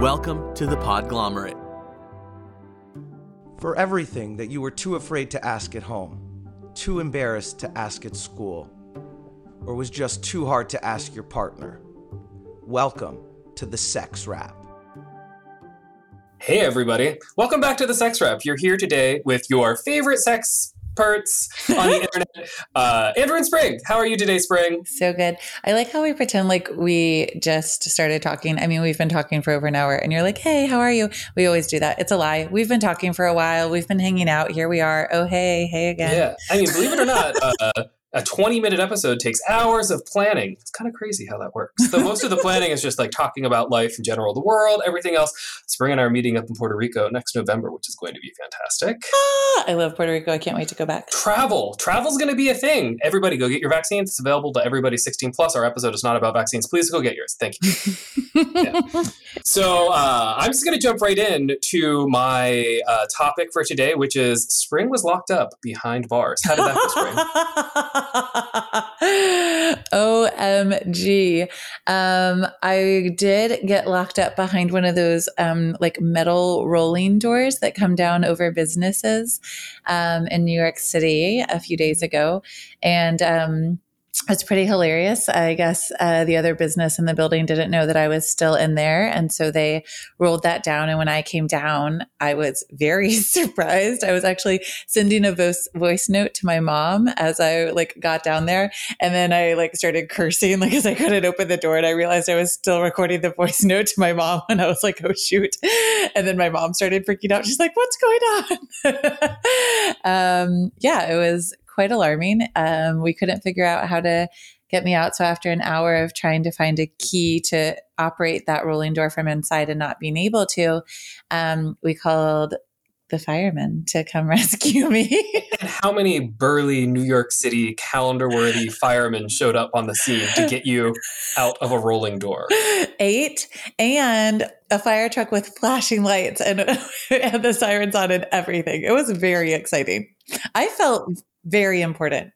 Welcome to the Podglomerate. For everything that you were too afraid to ask at home, too embarrassed to ask at school, or was just too hard to ask your partner, welcome to the Sex Wrap. Hey, everybody. Welcome back to the Sex Wrap. You're here today with your favorite sex experts on the internet. Uh, Andrew and Spring, how are you today, Spring? So good. I like how we pretend like we just started talking. I mean, we've been talking for over an hour, and you're like, hey, how are you? We always do that. It's a lie. We've been talking for a while. We've been hanging out. Here we are. Oh, hey, hey again. Yeah. I mean, believe it or not, uh, a 20 minute episode takes hours of planning. It's kind of crazy how that works. So most of the planning is just like talking about life in general, the world, everything else. Spring and I are meeting up in Puerto Rico next November, which is going to be fantastic. Ah, I love Puerto Rico. I can't wait to go back. Travel. Travel's going to be a thing. Everybody go get your vaccines. It's available to everybody 16 plus. Our episode is not about vaccines. Please go get yours. Thank you. yeah. So uh, I'm just going to jump right in to my uh, topic for today, which is Spring was locked up behind bars. How did that go, Spring? OMG. Um, I did get locked up behind one of those um, like metal rolling doors that come down over businesses um, in New York City a few days ago. And um, it's pretty hilarious. I guess uh, the other business in the building didn't know that I was still in there, and so they rolled that down. And when I came down, I was very surprised. I was actually sending a voice voice note to my mom as I like got down there, and then I like started cursing like as I couldn't open the door, and I realized I was still recording the voice note to my mom, and I was like, "Oh shoot!" And then my mom started freaking out. She's like, "What's going on?" um, yeah, it was quite alarming. Um, we couldn't figure out how to get me out. So after an hour of trying to find a key to operate that rolling door from inside and not being able to, um, we called the firemen to come rescue me. and how many burly New York City calendar worthy firemen showed up on the scene to get you out of a rolling door? Eight and a fire truck with flashing lights and, and the sirens on and everything. It was very exciting. I felt very important.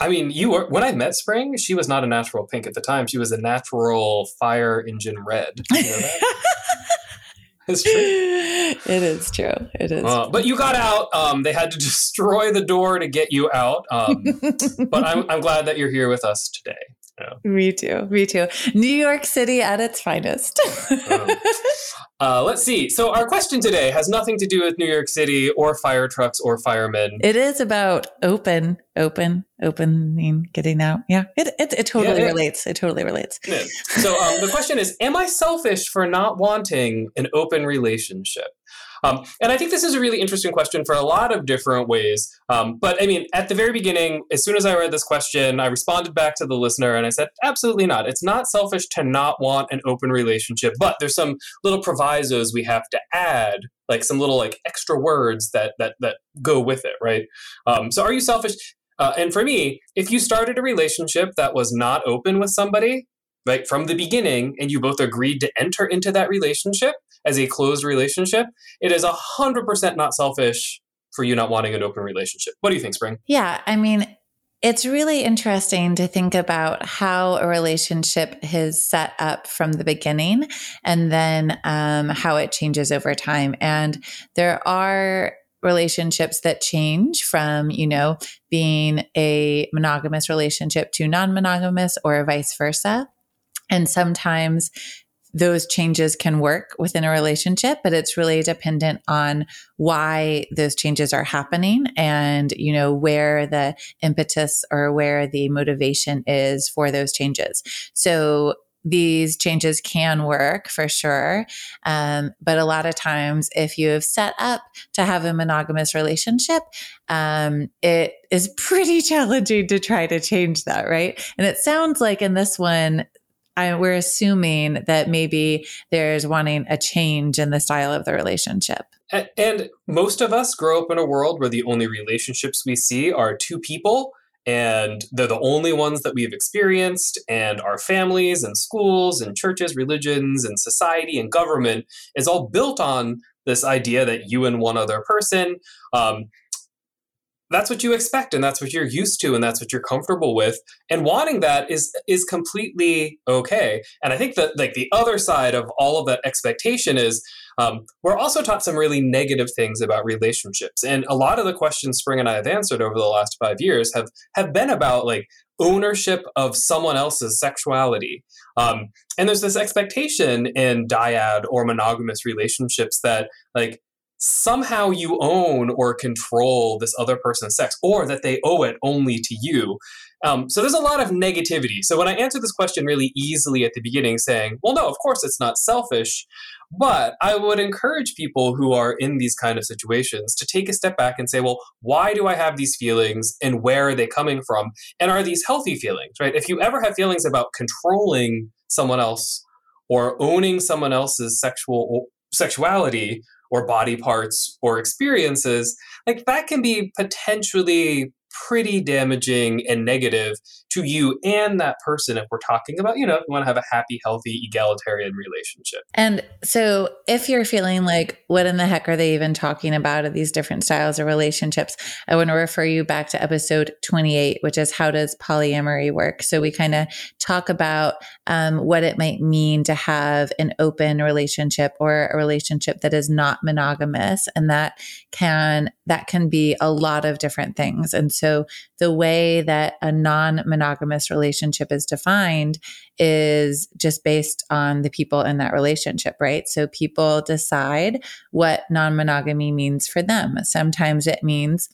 I mean, you were when I met Spring, she was not a natural pink at the time. She was a natural fire engine red. You know it's true. It is true. It is. Uh, but you got out. Um, they had to destroy the door to get you out. Um, but I'm, I'm glad that you're here with us today. Yeah. Me too. Me too. New York City at its finest. um, uh, let's see. So, our question today has nothing to do with New York City or fire trucks or firemen. It is about open, open, opening, getting out. Yeah, it, it, it totally yeah, it relates. It totally relates. Yeah. So, um, the question is Am I selfish for not wanting an open relationship? Um, and I think this is a really interesting question for a lot of different ways. Um, but I mean, at the very beginning, as soon as I read this question, I responded back to the listener and I said, absolutely not. It's not selfish to not want an open relationship, but there's some little provisos we have to add, like some little like extra words that that that go with it, right? Um, so, are you selfish? Uh, and for me, if you started a relationship that was not open with somebody, right from the beginning, and you both agreed to enter into that relationship, as a closed relationship, it is 100% not selfish for you not wanting an open relationship. What do you think, Spring? Yeah, I mean, it's really interesting to think about how a relationship is set up from the beginning and then um, how it changes over time. And there are relationships that change from, you know, being a monogamous relationship to non monogamous or vice versa. And sometimes those changes can work within a relationship but it's really dependent on why those changes are happening and you know where the impetus or where the motivation is for those changes so these changes can work for sure. Um, but a lot of times, if you have set up to have a monogamous relationship, um, it is pretty challenging to try to change that, right? And it sounds like in this one, I, we're assuming that maybe there's wanting a change in the style of the relationship. And most of us grow up in a world where the only relationships we see are two people and they're the only ones that we've experienced and our families and schools and churches religions and society and government is all built on this idea that you and one other person um, that's what you expect and that's what you're used to and that's what you're comfortable with and wanting that is is completely okay. And i think that like the other side of all of that expectation is um, we're also taught some really negative things about relationships and a lot of the questions spring and i have answered over the last five years have have been about like ownership of someone else's sexuality. Um, and there's this expectation in dyad or monogamous relationships that like somehow you own or control this other person's sex or that they owe it only to you. Um, so there's a lot of negativity. So when I answer this question really easily at the beginning, saying, well, no, of course it's not selfish, but I would encourage people who are in these kind of situations to take a step back and say, well, why do I have these feelings and where are they coming from? And are these healthy feelings, right? If you ever have feelings about controlling someone else or owning someone else's sexual sexuality or body parts or experiences, like that can be potentially pretty damaging and negative to you and that person if we're talking about, you know, you want to have a happy, healthy, egalitarian relationship. And so if you're feeling like, what in the heck are they even talking about of these different styles of relationships? I want to refer you back to episode 28, which is how does polyamory work? So we kind of talk about um, what it might mean to have an open relationship or a relationship that is not monogamous. And that can, that can be a lot of different things. And so the way that a non monogamous relationship is defined is just based on the people in that relationship, right? So people decide what non monogamy means for them. Sometimes it means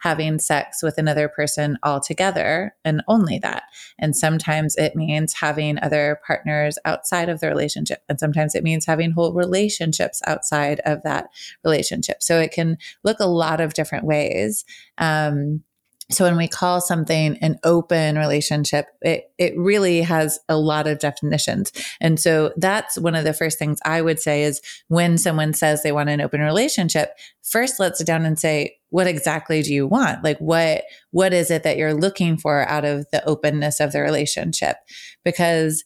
having sex with another person altogether and only that. And sometimes it means having other partners outside of the relationship. And sometimes it means having whole relationships outside of that relationship. So it can look a lot of different ways. Um, so when we call something an open relationship, it, it really has a lot of definitions. And so that's one of the first things I would say is when someone says they want an open relationship, first let's sit down and say, what exactly do you want? Like what, what is it that you're looking for out of the openness of the relationship? Because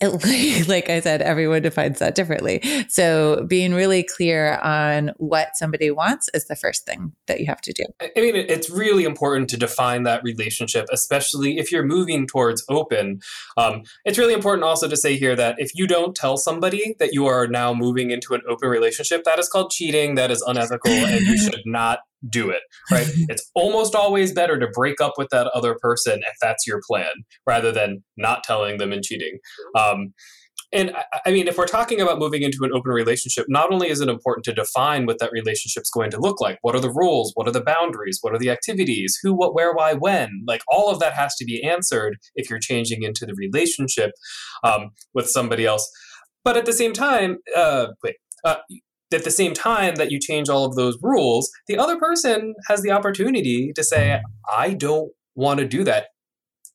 it, like I said, everyone defines that differently. So being really clear on what somebody wants is the first thing that you have to do. I mean, it's really important to define that relationship, especially if you're moving towards open. Um, it's really important also to say here that if you don't tell somebody that you are now moving into an open relationship, that is called cheating, that is unethical, and you should not do it, right? it's almost always better to break up with that other person if that's your plan rather than not telling them and cheating. Um, and I, mean, if we're talking about moving into an open relationship, not only is it important to define what that relationship's going to look like, what are the rules, what are the boundaries, what are the activities, who, what, where, why, when, like all of that has to be answered if you're changing into the relationship um, with somebody else. But at the same time, uh, wait, uh, at the same time that you change all of those rules, the other person has the opportunity to say, I don't want to do that.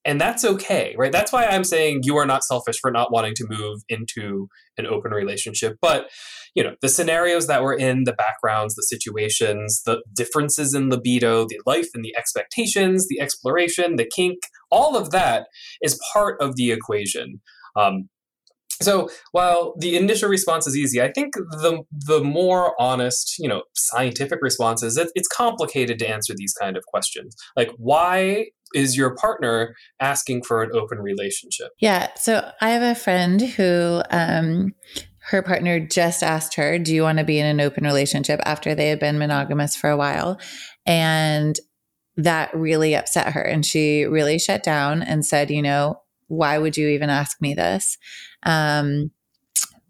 And that's okay, right? That's why I'm saying you are not selfish for not wanting to move into an open relationship. But, you know, the scenarios that we're in, the backgrounds, the situations, the differences in libido, the life and the expectations, the exploration, the kink, all of that is part of the equation. Um, so while the initial response is easy, I think the the more honest, you know, scientific response is it, it's complicated to answer these kind of questions. Like why is your partner asking for an open relationship? Yeah. So I have a friend who um, her partner just asked her, "Do you want to be in an open relationship?" After they had been monogamous for a while, and that really upset her, and she really shut down and said, "You know, why would you even ask me this?" Um,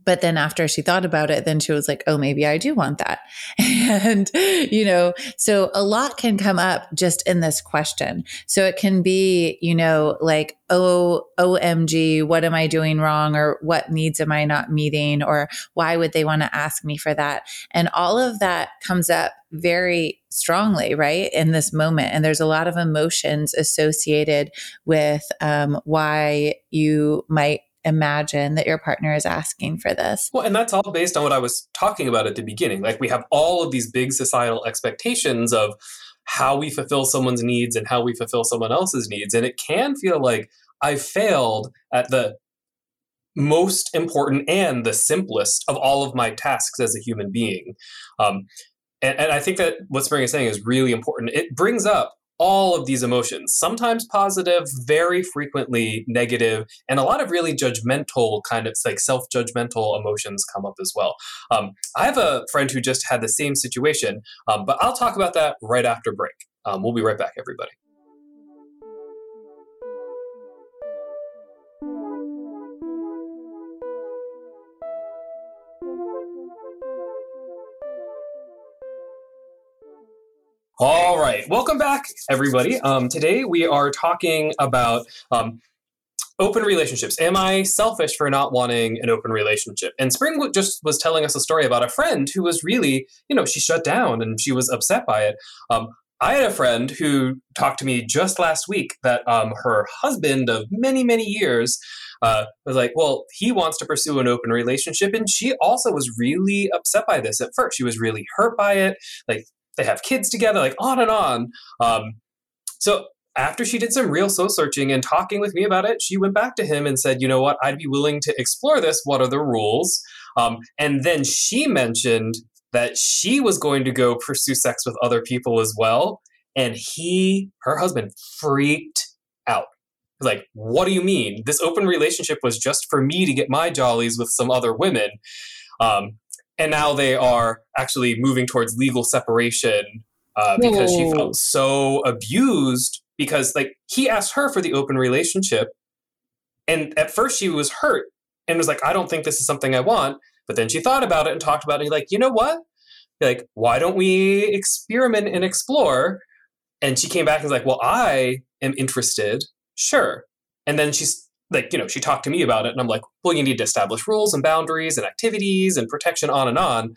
but then after she thought about it, then she was like, oh, maybe I do want that. and, you know, so a lot can come up just in this question. So it can be, you know, like, oh, OMG, what am I doing wrong? Or what needs am I not meeting? Or why would they want to ask me for that? And all of that comes up very strongly, right, in this moment. And there's a lot of emotions associated with um, why you might imagine that your partner is asking for this. Well, and that's all based on what I was talking about at the beginning. Like we have all of these big societal expectations of how we fulfill someone's needs and how we fulfill someone else's needs. And it can feel like I failed at the most important and the simplest of all of my tasks as a human being. Um, and, and I think that what Spring is saying is really important. It brings up all of these emotions, sometimes positive, very frequently negative, and a lot of really judgmental kind of like self judgmental emotions come up as well. Um, I have a friend who just had the same situation, um, but I'll talk about that right after break. Um, we'll be right back, everybody. All right, welcome back, everybody. Um, today we are talking about um, open relationships. Am I selfish for not wanting an open relationship? And Spring just was telling us a story about a friend who was really, you know, she shut down and she was upset by it. Um, I had a friend who talked to me just last week that um, her husband of many, many years uh, was like, well, he wants to pursue an open relationship. And she also was really upset by this at first. She was really hurt by it. Like, they have kids together, like on and on. Um, so after she did some real soul searching and talking with me about it, she went back to him and said, you know what, I'd be willing to explore this. What are the rules? Um, and then she mentioned that she was going to go pursue sex with other people as well. And he, her husband, freaked out. Like, what do you mean? This open relationship was just for me to get my jollies with some other women. Um, and now they are actually moving towards legal separation uh, because she felt so abused because like he asked her for the open relationship and at first she was hurt and was like i don't think this is something i want. But then she thought about it and talked about it and like you know what? Like why don't we experiment and explore? And she came back and was like well i am interested. Sure. And then she's like you know she talked to me about it and i'm like well you need to establish rules and boundaries and activities and protection on and on.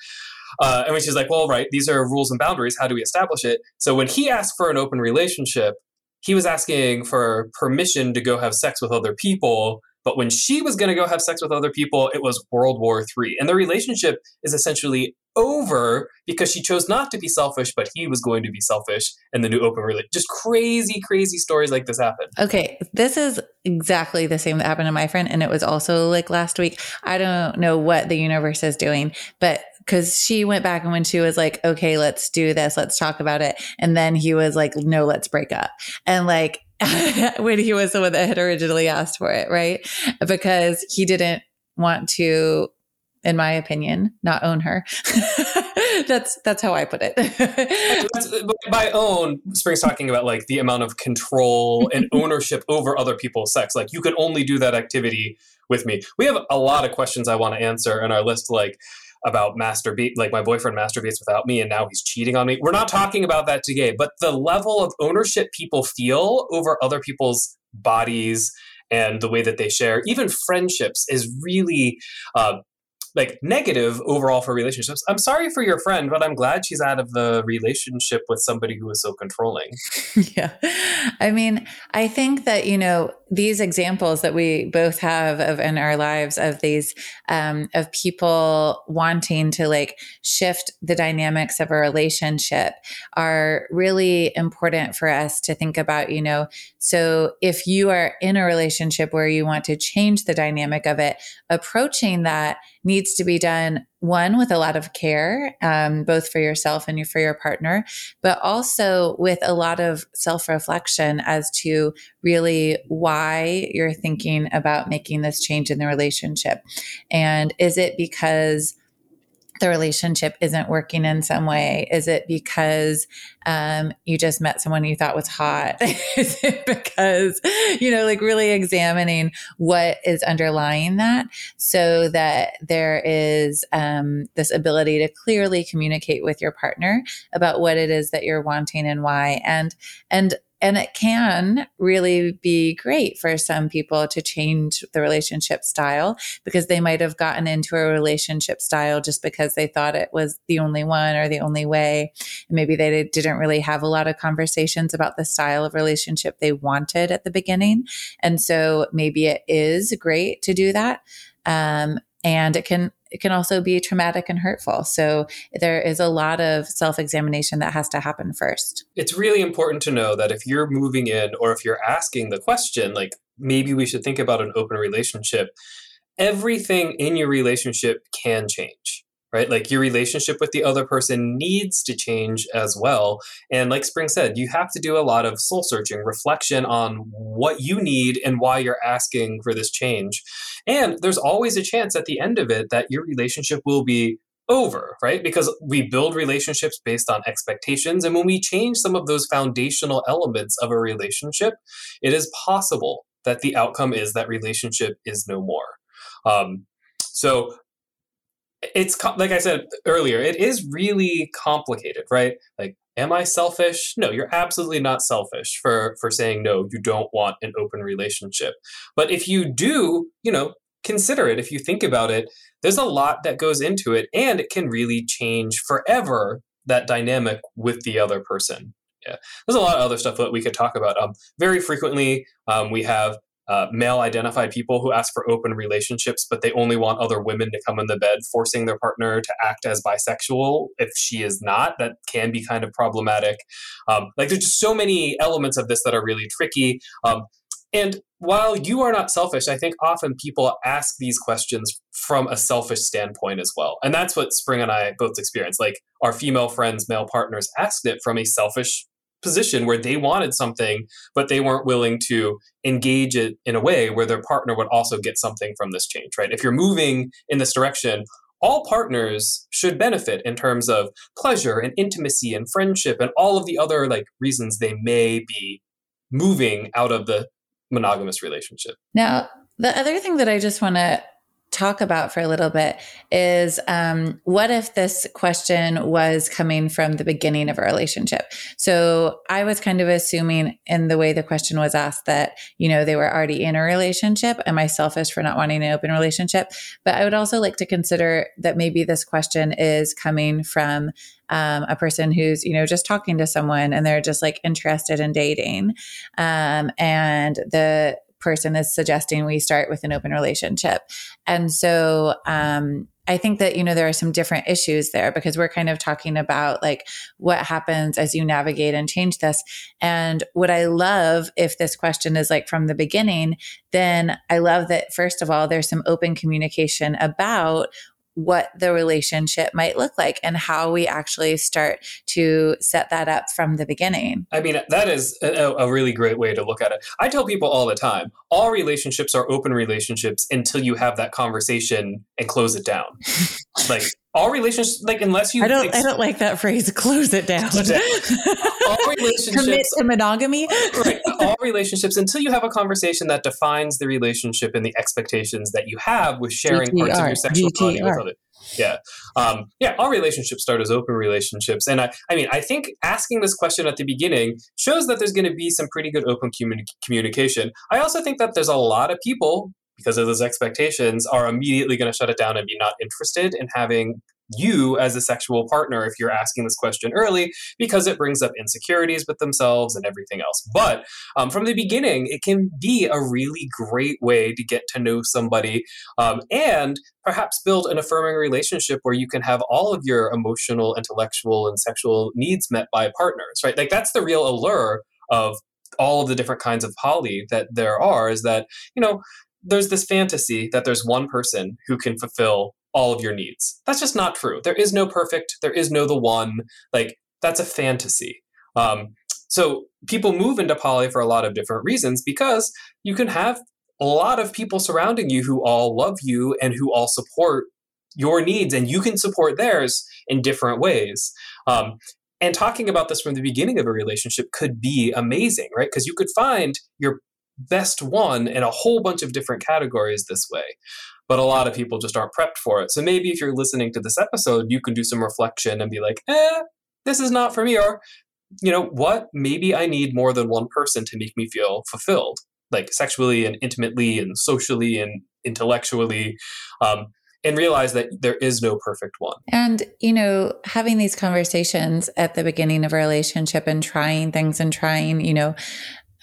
Uh, and when she's like well right these are rules and boundaries how do we establish it? So when he asked for an open relationship he was asking for permission to go have sex with other people but when she was going to go have sex with other people, it was World War III. And the relationship is essentially over because she chose not to be selfish, but he was going to be selfish and the new open relationship. Just crazy, crazy stories like this happen. Okay. This is exactly the same that happened to my friend. And it was also like last week. I don't know what the universe is doing, but because she went back and when she was like, okay, let's do this, let's talk about it. And then he was like, no, let's break up. And like, when he was the one that had originally asked for it, right? Because he didn't want to, in my opinion, not own her. that's that's how I put it. by own, Spring's talking about like the amount of control and ownership over other people's sex. Like you can only do that activity with me. We have a lot of questions I want to answer in our list, like about masturbate like my boyfriend masturbates without me and now he's cheating on me we're not talking about that today but the level of ownership people feel over other people's bodies and the way that they share even friendships is really uh, like negative overall for relationships. I'm sorry for your friend, but I'm glad she's out of the relationship with somebody who is so controlling. yeah. I mean, I think that, you know, these examples that we both have of in our lives of these um, of people wanting to like shift the dynamics of a relationship are really important for us to think about, you know. So if you are in a relationship where you want to change the dynamic of it, approaching that needs to be done one with a lot of care um, both for yourself and for your partner but also with a lot of self-reflection as to really why you're thinking about making this change in the relationship. And is it because the relationship isn't working in some way? Is it because um, you just met someone you thought was hot? is it because, you know, like really examining what is underlying that so that there is um, this ability to clearly communicate with your partner about what it is that you're wanting and why. And, and and it can really be great for some people to change the relationship style because they might have gotten into a relationship style just because they thought it was the only one or the only way. And maybe they didn't really have a lot of conversations about the style of relationship they wanted at the beginning. And so maybe it is great to do that. Um, and it can it can also be traumatic and hurtful. So there is a lot of self examination that has to happen first. It's really important to know that if you're moving in or if you're asking the question, like maybe we should think about an open relationship, everything in your relationship can change right? Like your relationship with the other person needs to change as well. And like Spring said, you have to do a lot of soul searching, reflection on what you need and why you're asking for this change. And there's always a chance at the end of it that your relationship will be over, right? Because we build relationships based on expectations. And when we change some of those foundational elements of a relationship, it is possible that the outcome is that relationship is no more. Um, so it's like I said earlier, it is really complicated, right? Like, am I selfish? No, you're absolutely not selfish for for saying no. You don't want an open relationship, but if you do, you know, consider it. If you think about it, there's a lot that goes into it, and it can really change forever that dynamic with the other person. Yeah, there's a lot of other stuff that we could talk about. Um, very frequently, um, we have uh, male identified people who ask for open relationships, but they only want other women to come in the bed, forcing their partner to act as bisexual if she is not. That can be kind of problematic. Um, like there's just so many elements of this that are really tricky. Um, and while you are not selfish, I think often people ask these questions from a selfish standpoint as well. And that's what Spring and I both experienced. Like our female friends, male partners asked it from a selfish position where they wanted something, but they weren't willing to engage it in a way where their partner would also get something from this change, right? If you're moving in this direction, all partners should benefit in terms of pleasure and intimacy and friendship and all of the other like reasons they may be moving out of the monogamous relationship. Now, the other thing that I just want to talk about for a little bit is um, what if this question was coming from the beginning of a relationship? So I was kind of assuming in the way the question was asked that, you know, they were already in a relationship. Am I selfish for not wanting an open relationship? But I would also like to consider that maybe this question is coming from um, a person who's you know just talking to someone and they're just like interested in dating um, and the person is suggesting we start with an open relationship. And so um, I think that, you know, there are some different issues there because we're kind of talking about like what happens as you navigate and change this. And what I love if this question is like from the beginning, then I love that, first of all, there's some open communication about what the relationship might look like and how we actually start to set that up from the beginning. I mean, that is a, a, really great way to look at it. I tell people all the time all relationships are open relationships until you have that conversation and close it down. like, all relationships, like unless you, I don't, ex- I don't like that phrase. Close it down. all relationships, commit to monogamy. right. All relationships until you have a conversation that defines the relationship and the expectations that you have with sharing GTR, parts of your sexuality with other. Yeah, um, yeah. All relationships start as open relationships, and I, I mean, I think asking this question at the beginning shows that there's going to be some pretty good open communi- communication. I also think that there's a lot of people because of those expectations are immediately going to shut it down and be not interested in having you as a sexual partner if you're asking this question early because it brings up insecurities with themselves and everything else. But um, from the beginning it can be a really great way to get to know somebody um, and perhaps build an affirming relationship where you can have all of your emotional intellectual and sexual needs met by partners right? Like that's the real allure of all of the different kinds of poly that there are is that you know there's this fantasy that there's one person who can fulfill all of your needs. That's just not true. There is no perfect, there is no the one. Like, that's a fantasy. Um, so people move into poly for a lot of different reasons because you can have a lot of people surrounding you who all love you and who all support your needs, and you can support theirs in different ways. Um, and talking about this from the beginning of a relationship could be amazing, right? Because you could find your best one in a whole bunch of different categories this way. But a lot of people just aren't prepped for it. So maybe if you're listening to this episode, you can do some reflection and be like, eh, this is not for me. Or, you know, what? Maybe I need more than one person to make me feel fulfilled, like sexually and intimately and socially and intellectually. Um, and realize that there is no perfect one. And, you know, having these conversations at the beginning of a relationship and trying things and trying, you know,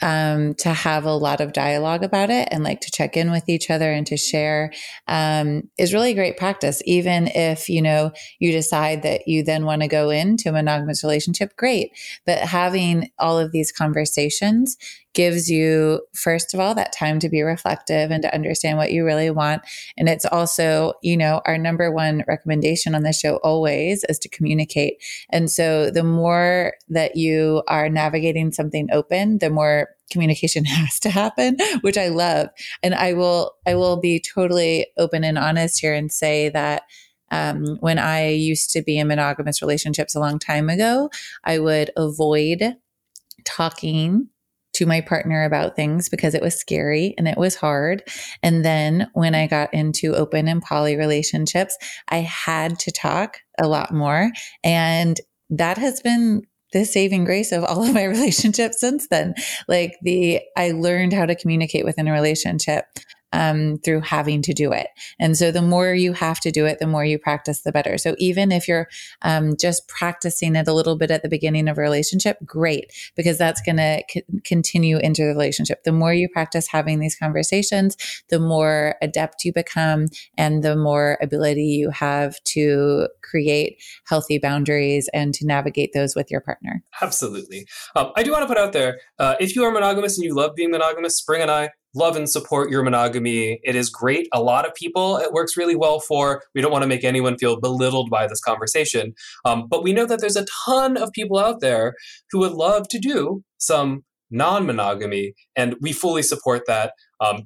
um, to have a lot of dialogue about it and like to check in with each other and to share um, is really great practice. Even if, you know, you decide that you then want to go into a monogamous relationship, great. But having all of these conversations gives you, first of all, that time to be reflective and to understand what you really want. And it's also, you know, our number one recommendation on the show always is to communicate. And so the more that you are navigating something open, the more communication has to happen which i love and i will i will be totally open and honest here and say that um, when I used to be in monogamous relationships a long time ago, I would avoid talking to my partner about things because it was scary and it was hard. And then when I got into open and poly relationships, I had to talk a lot more. And that has been the saving grace of all of my relationships since then. Like the, I learned how to communicate within a relationship um, through having to do it. And so the more you have to do it, the more you practice, the better. So even if you're um, just practicing it a little bit at the beginning of a relationship, great, because that's going to c- continue into the relationship. The more you practice having these conversations, the more adept you become and the more ability you have to create healthy boundaries and to navigate those with your partner. Absolutely. Um, I do want to put out there uh, if you are monogamous and you love being monogamous, Spring and I love and support your monogamy. It is great. A lot of people it works really well for. We don't want to make anyone feel belittled by this conversation. Um, but we know that there's a ton of people out there who would love to do some non monogamy, and we fully support that. Um,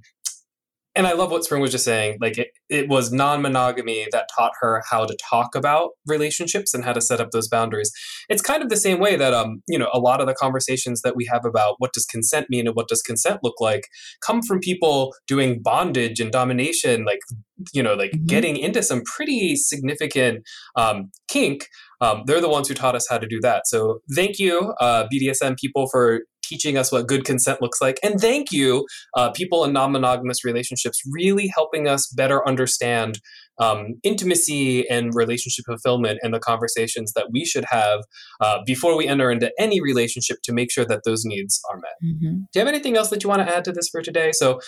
and I love what Spring was just saying. Like it, it was non-monogamy that taught her how to talk about relationships and how to set up those boundaries. It's kind of the same way that um, you know, a lot of the conversations that we have about what does consent mean and what does consent look like come from people doing bondage and domination, like you know, like mm-hmm. getting into some pretty significant um, kink. Um, they're the ones who taught us how to do that. So thank you, uh, BDSM people, for teaching us what good consent looks like. And thank you, uh, people in non monogamous relationships, really helping us better understand um, intimacy and relationship fulfillment and the conversations that we should have uh, before we enter into any relationship to make sure that those needs are met. Mm-hmm. Do you have anything else that you want to add to this for today? So,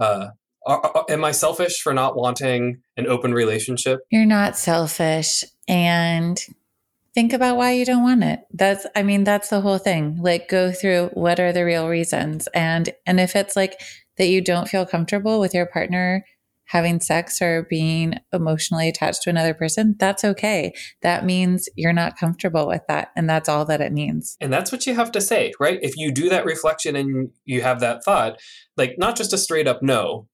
uh, are, are, am I selfish for not wanting an open relationship? You're not selfish. And think about why you don't want it. That's i mean that's the whole thing. Like go through what are the real reasons. And and if it's like that you don't feel comfortable with your partner having sex or being emotionally attached to another person that's okay. That means you're not comfortable with that and that's all that it means. And that's what you have to say right? If you do that reflection and you have that thought like not just a straight up no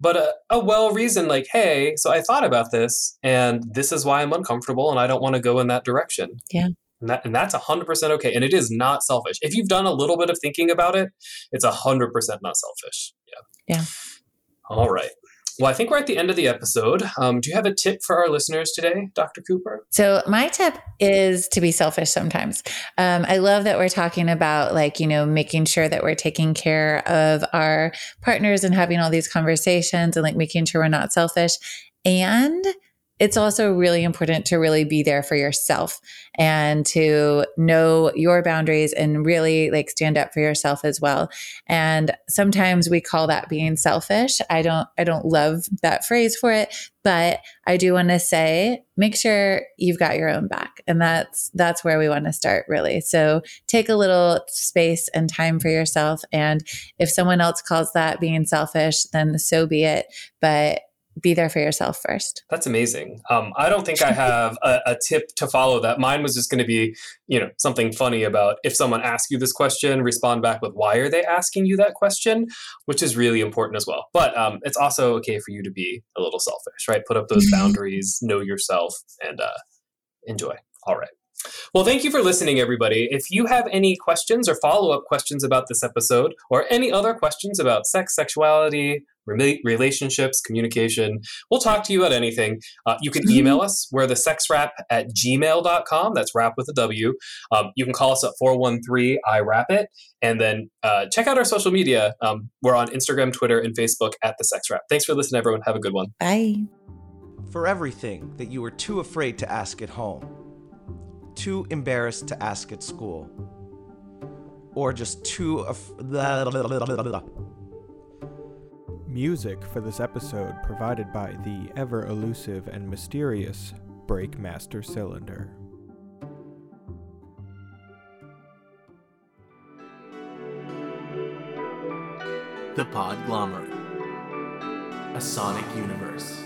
but a, a well reasoned like hey so i thought about this and this is why i'm uncomfortable and i don't want to go in that direction. Yeah. And, that, and that's 100% okay and it is not selfish. If you've done a little bit of thinking about it it's 100% not selfish. Yeah. Yeah. All right well, I think we're at the end of the episode. Um, do you have a tip for our listeners today, Dr. Cooper? So, my tip is to be selfish sometimes. Um, I love that we're talking about, like, you know, making sure that we're taking care of our partners and having all these conversations and like making sure we're not selfish. And it's also really important to really be there for yourself and to know your boundaries and really like stand up for yourself as well. And sometimes we call that being selfish. I don't I don't love that phrase for it, but I do want to say make sure you've got your own back. And that's that's where we want to start really. So take a little space and time for yourself and if someone else calls that being selfish, then so be it. But be there for yourself first. That's amazing. Um, I don't think I have a, a, tip to follow that. Mine was just going to be, you know, something funny about if someone asks you this question, respond back with why are they asking you that question, which is really important as well. But um, it's also okay for you to be a little selfish, right? Put up those boundaries, know yourself, and uh, enjoy. All right. Well, thank you for listening, everybody. If you have any questions or follow up questions about this episode, or any other questions about sex, sexuality, relationships, communication, we'll talk to you about anything. Uh, you can mm-hmm. email us. We're the sexwrap at gmail.com. That's wrap with a W. Um, you can call us at 413 I Wrap It. And then uh, check out our social media. Um, we're on Instagram, Twitter, and Facebook at the Sex Wrap. Thanks for listening, everyone. Have a good one. Bye. For everything that you were too afraid to ask at home too embarrassed to ask at school, or just too. Af- Music for this episode provided by the ever elusive and mysterious Breakmaster Cylinder. The Podglomerate. A Sonic Universe.